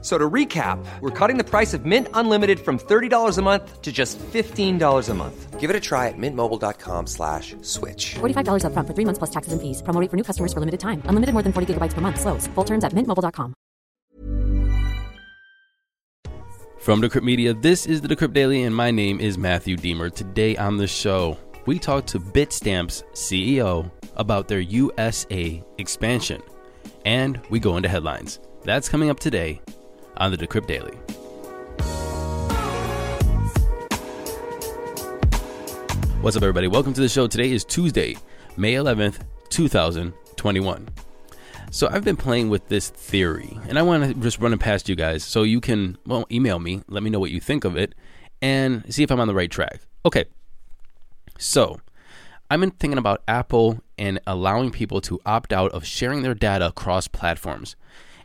F- So to recap, we're cutting the price of Mint Unlimited from $30 a month to just $15 a month. Give it a try at mintmobile.com slash switch. $45 upfront for three months plus taxes and fees. Promo rate for new customers for limited time. Unlimited more than 40 gigabytes per month. Slows. Full terms at mintmobile.com. From Decrypt Media, this is the Decrypt Daily, and my name is Matthew Diemer. Today on the show, we talk to Bitstamp's CEO about their USA expansion, and we go into headlines. That's coming up today on the Decrypt Daily. What's up, everybody? Welcome to the show. Today is Tuesday, May 11th, 2021. So I've been playing with this theory, and I want to just run it past you guys so you can, well, email me, let me know what you think of it, and see if I'm on the right track. Okay. So I've been thinking about Apple and allowing people to opt out of sharing their data across platforms.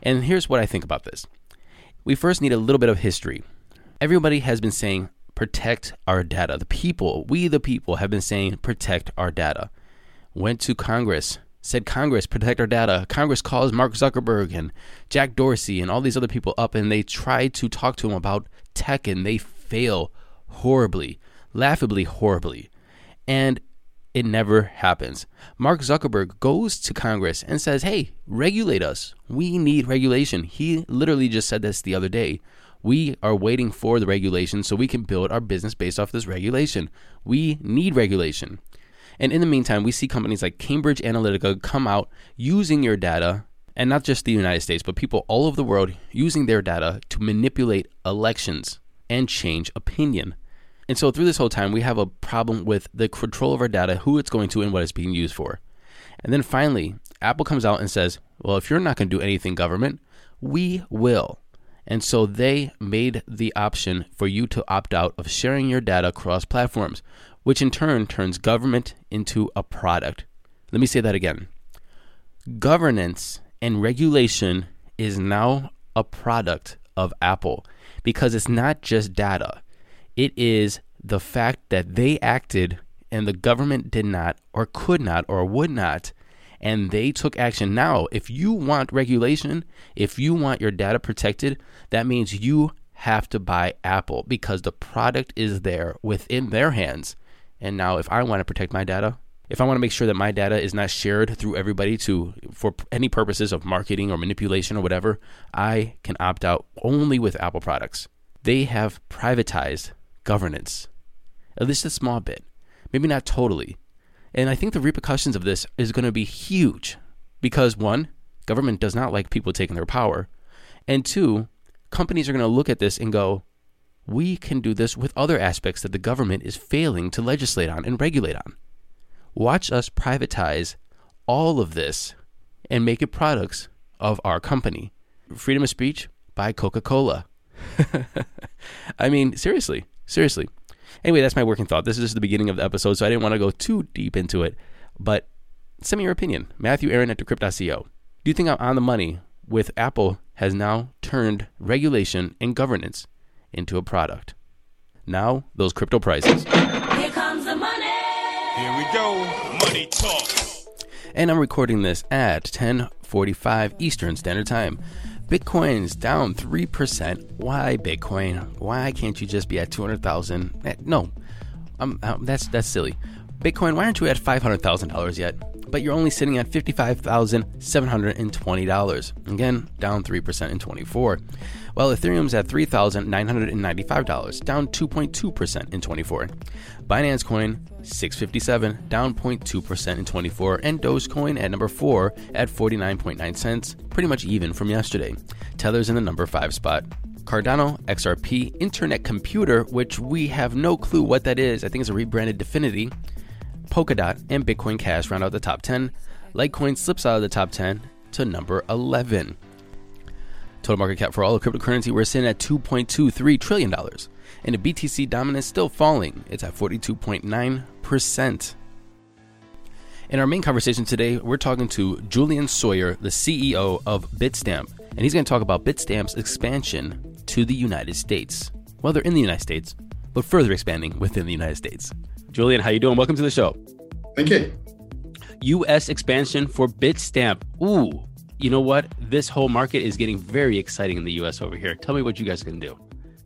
And here's what I think about this. We first need a little bit of history. Everybody has been saying, protect our data. The people, we the people, have been saying, protect our data. Went to Congress, said, Congress, protect our data. Congress calls Mark Zuckerberg and Jack Dorsey and all these other people up, and they try to talk to him about tech, and they fail horribly, laughably horribly. And it never happens. Mark Zuckerberg goes to Congress and says, Hey, regulate us. We need regulation. He literally just said this the other day. We are waiting for the regulation so we can build our business based off this regulation. We need regulation. And in the meantime, we see companies like Cambridge Analytica come out using your data, and not just the United States, but people all over the world using their data to manipulate elections and change opinion. And so through this whole time, we have a problem with the control of our data, who it's going to, and what it's being used for. And then finally, Apple comes out and says, well, if you're not going to do anything, government, we will. And so they made the option for you to opt out of sharing your data across platforms, which in turn turns government into a product. Let me say that again. Governance and regulation is now a product of Apple because it's not just data it is the fact that they acted and the government did not, or could not, or would not, and they took action. Now, if you want regulation, if you want your data protected, that means you have to buy Apple because the product is there within their hands. And now, if I want to protect my data, if I want to make sure that my data is not shared through everybody to for any purposes of marketing or manipulation or whatever, I can opt out only with Apple products. They have privatized governance, at least a small bit, maybe not totally. And I think the repercussions of this is going to be huge because one, government does not like people taking their power, and two, companies are going to look at this and go, we can do this with other aspects that the government is failing to legislate on and regulate on. Watch us privatize all of this and make it products of our company. Freedom of speech by Coca Cola. I mean, seriously. Seriously. Anyway, that's my working thought. This is just the beginning of the episode, so I didn't want to go too deep into it. But send me your opinion. Matthew Aaron at decrypt.co. Do you think I'm on the money with Apple has now turned regulation and governance into a product? Now, those crypto prices. Here comes the money. Here we go. Money talk. And I'm recording this at 10:45 Eastern Standard Time. Bitcoin's down 3%. Why Bitcoin? Why can't you just be at 200,000? Eh, No. Um, uh, that's that's silly. Bitcoin, why aren't you at $500,000 yet? But you're only sitting at $55,720. Again, down 3% in 24. While Ethereum's at $3,995, down 2.2% in 24. Binance Coin 657, down 0.2% in 24, and Dogecoin at number 4 at 49.9 cents, pretty much even from yesterday. Tether's in the number 5 spot. Cardano XRP Internet Computer, which we have no clue what that is. I think it's a rebranded DFINITY. Polkadot and Bitcoin Cash round out the top 10. Litecoin slips out of the top 10 to number 11. Total market cap for all of cryptocurrency, we're sitting at $2.23 trillion. And the BTC dominance still falling. It's at 42.9%. In our main conversation today, we're talking to Julian Sawyer, the CEO of Bitstamp, and he's going to talk about Bitstamp's expansion to the United States. Well, they're in the United States, but further expanding within the United States. Julian, how you doing? Welcome to the show. Thank you. U.S. expansion for Bitstamp. Ooh, you know what? This whole market is getting very exciting in the U.S. over here. Tell me what you guys can do.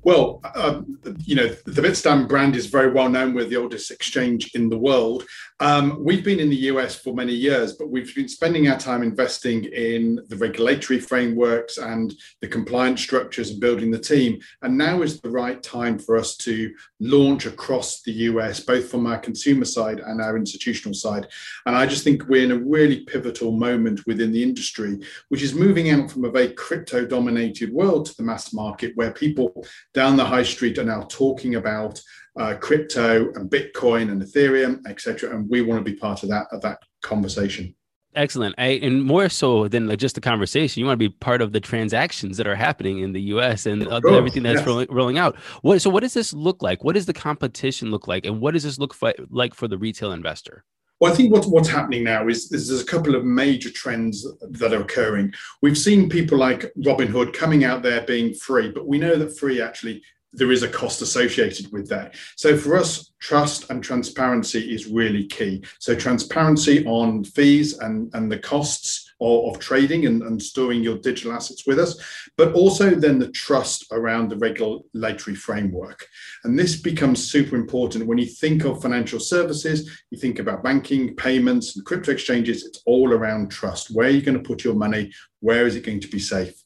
Well, um, you know, the Bitstamp brand is very well known. We're the oldest exchange in the world. Um, we've been in the US for many years, but we've been spending our time investing in the regulatory frameworks and the compliance structures and building the team. And now is the right time for us to launch across the US, both from our consumer side and our institutional side. And I just think we're in a really pivotal moment within the industry, which is moving out from a very crypto dominated world to the mass market where people down the high street are now talking about uh, crypto and Bitcoin and Ethereum, etc. And we want to be part of that of that conversation. Excellent. I, and more so than just the conversation, you want to be part of the transactions that are happening in the U.S. and everything that's yes. rolling, rolling, out. What, so, what does this look like? What does the competition look like, and what does this look for, like for the retail investor? Well, I think what, what's happening now is, is, there's a couple of major trends that are occurring. We've seen people like Robinhood coming out there being free, but we know that free actually there is a cost associated with that. So for us, trust and transparency is really key. So transparency on fees and, and the costs of, of trading and, and storing your digital assets with us, but also then the trust around the regulatory framework. And this becomes super important when you think of financial services, you think about banking, payments, and crypto exchanges, it's all around trust. Where are you going to put your money? Where is it going to be safe?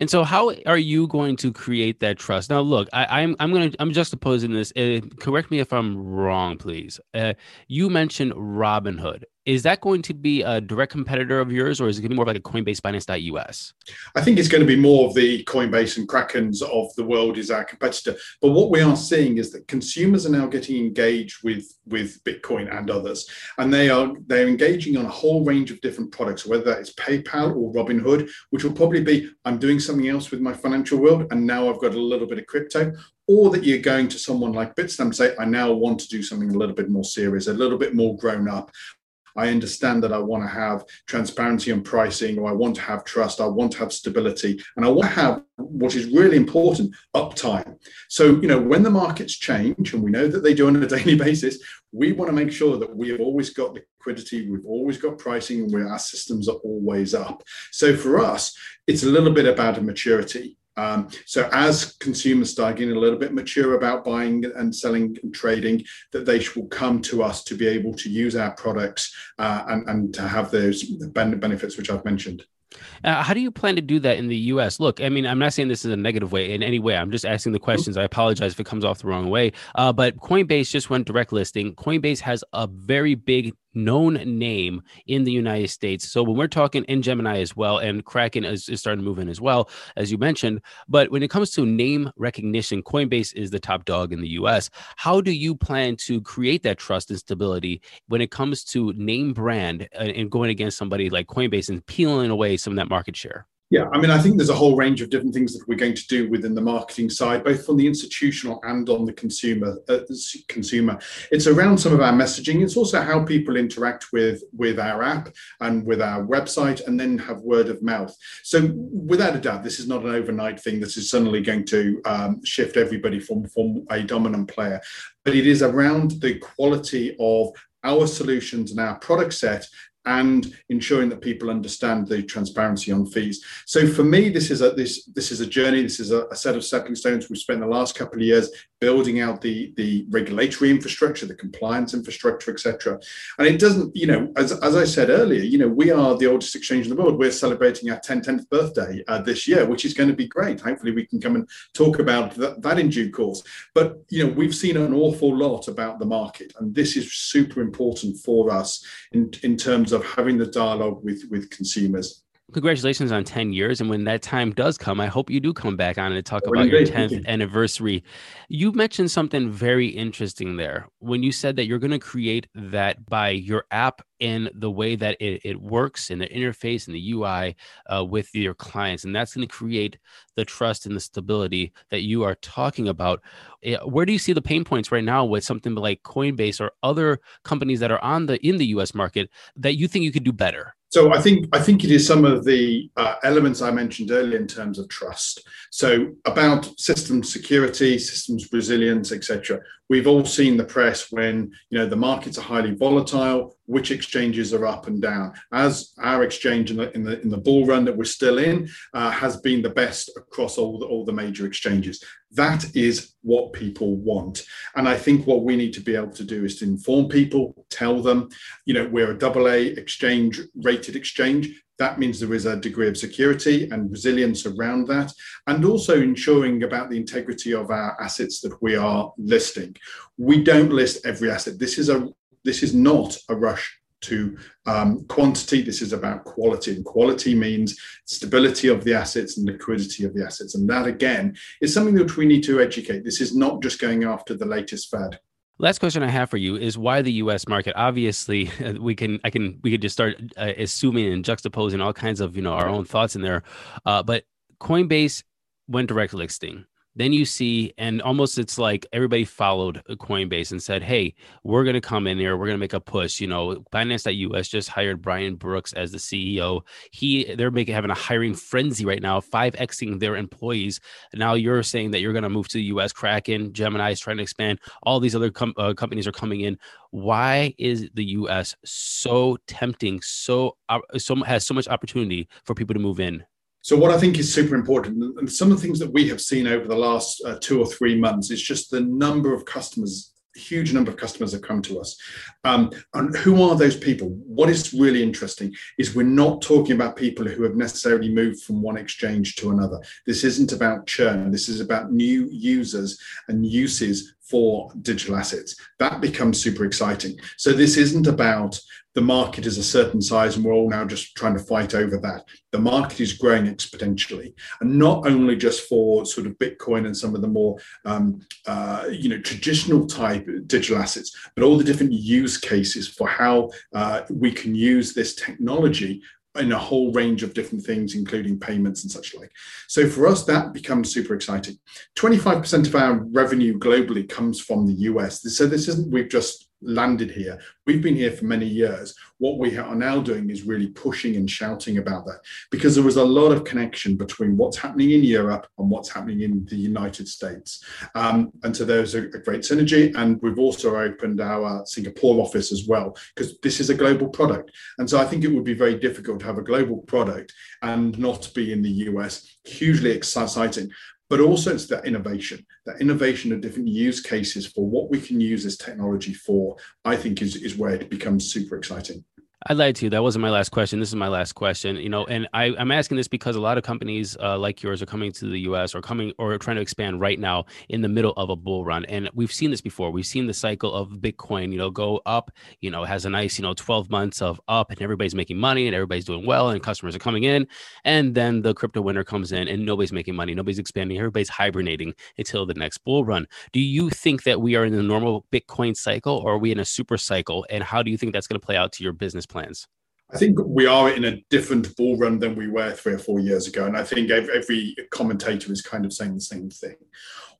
And so, how are you going to create that trust? Now, look, I, am I'm, I'm going to I'm just juxtaposing this. Uh, correct me if I'm wrong, please. Uh, you mentioned Robinhood, is that going to be a direct competitor of yours, or is it going to be more like a Coinbase Binance.us? I think it's going to be more of the Coinbase and Krakens of the world is our competitor. But what we are seeing is that consumers are now getting engaged with with Bitcoin and others, and they are they're engaging on a whole range of different products, whether that is PayPal or Robinhood, which will probably be I'm doing something else with my financial world, and now I've got a little bit of crypto, or that you're going to someone like Bitstamp and say, I now want to do something a little bit more serious, a little bit more grown up. I understand that I want to have transparency on pricing, or I want to have trust, I want to have stability, and I want to have what is really important uptime. So, you know, when the markets change, and we know that they do on a daily basis, we want to make sure that we have always got liquidity, we've always got pricing, and our systems are always up. So for us, it's a little bit about a maturity. Um, so as consumers start getting a little bit mature about buying and selling and trading, that they will come to us to be able to use our products uh, and, and to have those benefits which I've mentioned. Uh, how do you plan to do that in the U.S.? Look, I mean, I'm not saying this is a negative way in any way. I'm just asking the questions. I apologize if it comes off the wrong way. Uh, but Coinbase just went direct listing. Coinbase has a very big known name in the United States. So when we're talking in Gemini as well, and Kraken is, is, starting to move in as well, as you mentioned. But when it comes to name recognition, Coinbase is the top dog in the US. How do you plan to create that trust and stability when it comes to name brand and, and going against somebody like Coinbase and peeling away some of that market share? Yeah, I mean, I think there's a whole range of different things that we're going to do within the marketing side, both on the institutional and on the consumer. Uh, consumer, it's around some of our messaging. It's also how people interact with with our app and with our website, and then have word of mouth. So, without a doubt, this is not an overnight thing. This is suddenly going to um, shift everybody from from a dominant player, but it is around the quality of our solutions and our product set and ensuring that people understand the transparency on fees. So for me, this is a this this is a journey. This is a, a, set of stepping stones we've spent the last couple of years building out the the regulatory infrastructure, the compliance infrastructure, etc. And it doesn't, you know, as, as I said earlier, you know, we are the oldest exchange in the world. We're celebrating our 10th, 10th birthday uh, this year, which is going to be great. Hopefully, we can come and talk about that, that in due course. But you know, we've seen an awful lot about the market, and this is super important for us in in terms of having the dialogue with with consumers. Congratulations on 10 years. And when that time does come, I hope you do come back on and talk Oh, about your 10th you. anniversary. You mentioned something very interesting there when you said that you're going to create that by your app and the way that it, it works in the interface and the UI uh, with your clients. And that's going to create the trust and the stability that you are talking about. Eh, Where do you see the pain points right now with something like Coinbase or other companies that are on the in the US market that you think you could do better? So I think I think it is some of the uh, elements I mentioned earlier in terms of trust. So about system security, systems resilience, etc. We've all seen the press when you know the markets are highly volatile, which exchanges are up and down. As our exchange in the in the, in the bull run that we're still in uh, has been the best across all the, all the major exchanges. That is what people want, and I think what we need to be able to do is to inform people, tell them, you know, we're a double A exchange rated exchange. That means there is a degree of security and resilience around that, and also ensuring about the integrity of our assets that we are listing. We don't list every asset. This is a this is not a rush to um, quantity. This is about quality, and quality means stability of the assets and liquidity of the assets. And that again is something that we need to educate. This is not just going after the latest fad. Last question I have for you is why the U.S. market? Obviously, we can I can we could just start uh, assuming and juxtaposing all kinds of you know our own thoughts in there, uh, but Coinbase went direct listing. Then you see, and almost it's like everybody followed Coinbase and said, "Hey, we're going to come in here. We're going to make a push." You know, Binance.us just hired Brian Brooks as the CEO. He they're making having a hiring frenzy right now, five xing their employees. Now you're saying that you're going to move to the U.S. Kraken, Gemini is trying to expand. All these other com- uh, companies are coming in. Why is the U.S. so tempting? So uh, so has so much opportunity for people to move in. So, what I think is super important, and some of the things that we have seen over the last uh, two or three months, is just the number of customers. Huge number of customers have come to us. Um, and who are those people? What is really interesting is we're not talking about people who have necessarily moved from one exchange to another. This isn't about churn. This is about new users and uses for digital assets. That becomes super exciting. So, this isn't about the market is a certain size and we're all now just trying to fight over that. The market is growing exponentially, and not only just for sort of Bitcoin and some of the more um, uh, you know traditional type digital assets, but all the different use cases for how uh, we can use this technology in a whole range of different things, including payments and such like. So for us, that becomes super exciting. 25% of our revenue globally comes from the US. So this isn't we've just landed here. We've been here for many years. What we are now doing is really pushing and shouting about that because there was a lot of connection between what's happening in Europe and what's happening in the United States. Um, and so there's a, a great synergy. And we've also opened our Singapore office as well because this is a global product. And so I think it would be very difficult to have a global product and not be in the US. Hugely exciting but also it's that innovation, that innovation of different use cases for what we can use this technology for, I think is, is where it becomes super exciting. I lied to you. That wasn't my last question. This is my last question. You know, and I, I'm asking this because a lot of companies uh, like yours are coming to the U.S. or coming or trying to expand right now in the middle of a bull run. And we've seen this before. We've seen the cycle of Bitcoin, you know, go up. You know, has a nice, you know, 12 months of up, and everybody's making money, and everybody's doing well, and customers are coming in. And then the crypto winter comes in, and nobody's making money, nobody's expanding, everybody's hibernating until the next bull run. Do you think that we are in the normal Bitcoin cycle, or are we in a super cycle? And how do you think that's going to play out to your business plans? I think we are in a different bull run than we were three or four years ago. And I think every commentator is kind of saying the same thing.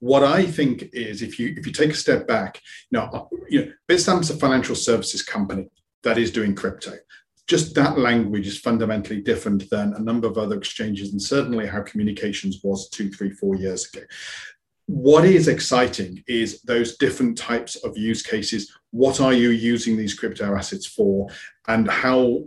What I think is if you if you take a step back, you know, uh, you know Bitstamp's a financial services company that is doing crypto. Just that language is fundamentally different than a number of other exchanges, and certainly how communications was two, three, four years ago what is exciting is those different types of use cases what are you using these crypto assets for? And how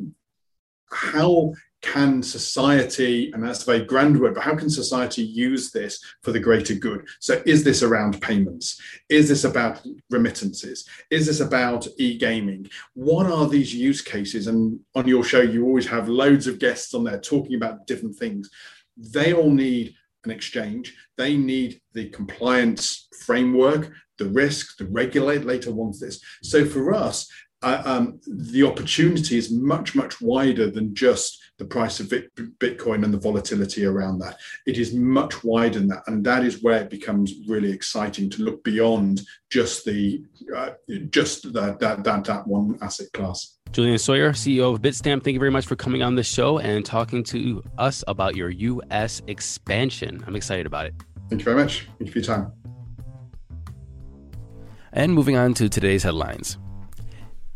how can society and that's a very grand word but how can society use this for the greater good? So is this around payments? Is this about remittances? Is this about e-gaming? What are these use cases? And on your show you always have loads of guests on there talking about different things. They all need an exchange. They need the compliance framework, the risk, the regulator Later wants this. So for us, uh, um, the opportunity is much, much wider than just the price of Bitcoin and the volatility around that. It is much wider than that, and that is where it becomes really exciting to look beyond just the uh, just that, that that that one asset class. Julian Sawyer, CEO of Bitstamp, thank you very much for coming on the show and talking to us about your U.S. expansion. I'm excited about it. Thank you very much. Thank you for your time. And moving on to today's headlines.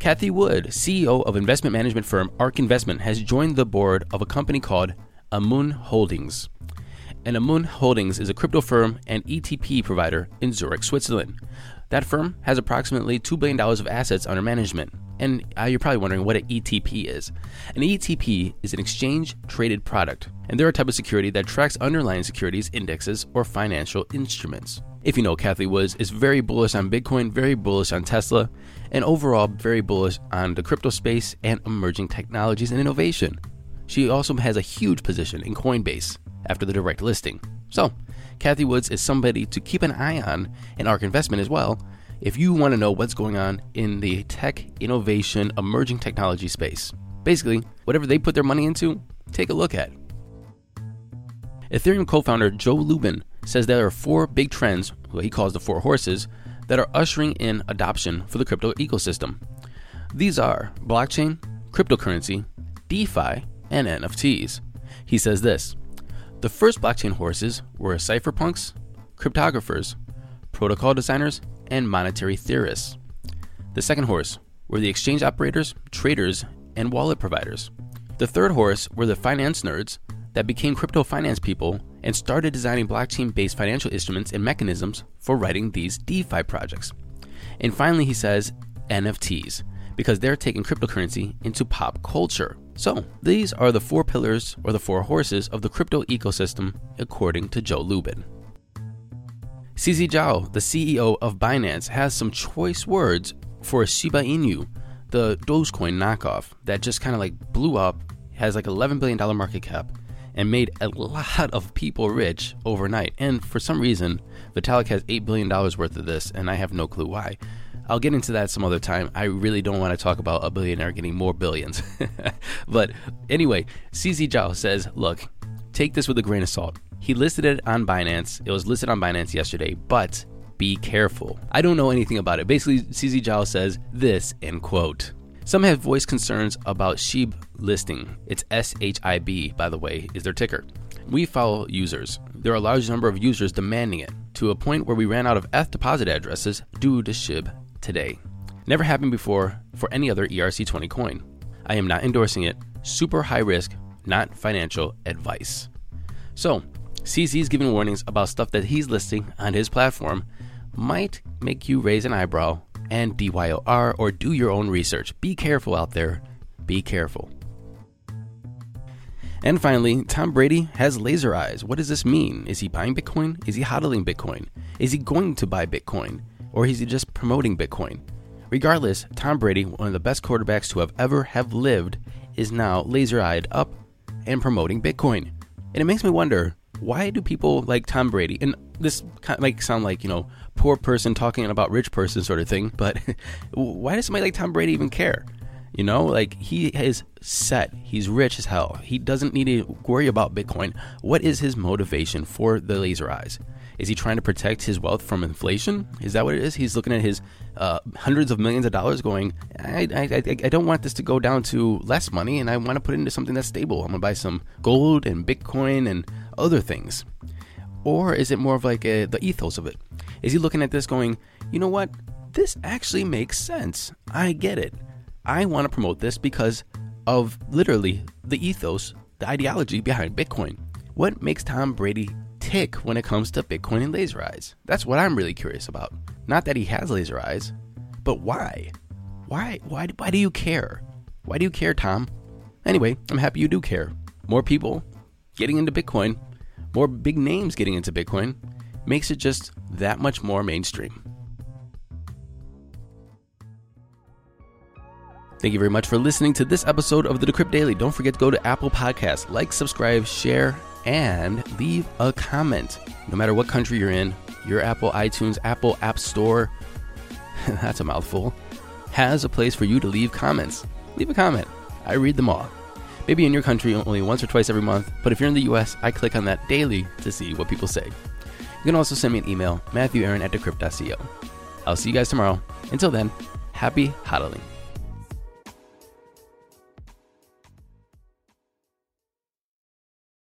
Cathie Wood, CEO of investment management firm ARK Investment, has joined the board of a company called Amun Holdings. And Amun Holdings is a crypto firm and ETP provider in Zurich, Switzerland. That firm has approximately $2 billion of assets under management. And uh, you're probably wondering what an ETP is. An ETP is an exchange traded product, and they're a type of security that tracks underlying securities, indexes, or financial instruments. If you know, Cathie Woods is very bullish on Bitcoin, very bullish on Tesla, and overall very bullish on the crypto space and emerging technologies and innovation. She also has a huge position in Coinbase after the direct listing. So, Cathie Woods is somebody to keep an eye on in ARK Investment as well if you want to know what's going on in the tech, innovation, emerging technology space. Basically, whatever they put their money into, take a look at. Ethereum co founder Joe Lubin says there are four big trends, what he calls the four horses, that are ushering in adoption for the crypto ecosystem. These are blockchain, cryptocurrency, DeFi, and NFTs. He says this The first blockchain horses were cypherpunks, cryptographers, protocol designers, and monetary theorists. The second horse were the exchange operators, traders, and wallet providers. The third horse were the finance nerds that became crypto finance people and started designing blockchain based financial instruments and mechanisms for writing these DeFi projects. And finally, he says NFTs, because they're taking cryptocurrency into pop culture. So, these are the four pillars or the four horses of the crypto ecosystem, according to Joe Lubin. CZ Zhao, the CEO of Binance, has some choice words for Shiba Inu, the Dogecoin knockoff that just kind of like blew up, has like $11 billion market cap, and made a lot of people rich overnight. And for some reason, Vitalik has $8 billion worth of this, and I have no clue why. I'll get into that some other time. I really don't want to talk about a billionaire getting more billions. but anyway, CZ Zhao says, look, take this with a grain of salt. He listed it on Binance. It was listed on Binance yesterday, but be careful. I don't know anything about it. Basically, CZ Zhao says this, end quote. Some have voiced concerns about SHIB listing. It's SHIB, by the way, is their ticker. We follow users. There are a large number of users demanding it, to a point where we ran out of ETH deposit addresses due to SHIB today. Never happened before for any other ERC20 coin. I am not endorsing it. Super high risk, not financial advice. So, CZ is giving warnings about stuff that he's listing on his platform might make you raise an eyebrow and DYOR or do your own research. Be careful out there. Be careful. And finally, Tom Brady has laser eyes. What does this mean? Is he buying Bitcoin? Is he hodling Bitcoin? Is he going to buy Bitcoin? Or is he just promoting Bitcoin? Regardless, Tom Brady, one of the best quarterbacks to have ever have lived, is now laser-eyed up and promoting Bitcoin. And it makes me wonder, why do people like Tom Brady? And this kind of might sound like, you know, poor person talking about rich person sort of thing, but why does somebody like Tom Brady even care? You know, like he is set. He's rich as hell. He doesn't need to worry about Bitcoin. What is his motivation for the laser eyes? Is he trying to protect his wealth from inflation? Is that what it is? He's looking at his uh, hundreds of millions of dollars, going, I, I, I, I don't want this to go down to less money, and I want to put it into something that's stable. I'm gonna buy some gold and Bitcoin and other things? Or is it more of like a, the ethos of it? Is he looking at this going, you know what? This actually makes sense. I get it. I want to promote this because of literally the ethos, the ideology behind Bitcoin. What makes Tom Brady tick when it comes to Bitcoin and laser eyes? That's what I'm really curious about. Not that he has laser eyes, but why? Why why why do you care? Why do you care, Tom? Anyway, I'm happy you do care. More people getting into Bitcoin, more big names getting into Bitcoin, makes it just that much more mainstream. Thank you very much for listening to this episode of the Decrypt Daily. Don't forget to go to Apple Podcasts, like, subscribe, share, and leave a comment. No matter what country you're in, your Apple iTunes, Apple App Store, that's a mouthful. has a place for you to leave comments. Leave a comment. I read them all. Maybe in your country only once or twice every month, but if you're in the US, I click on that daily to see what people say. You can also send me an email, MatthewAaron at decrypt.co. I'll see you guys tomorrow. Until then, happy hodling.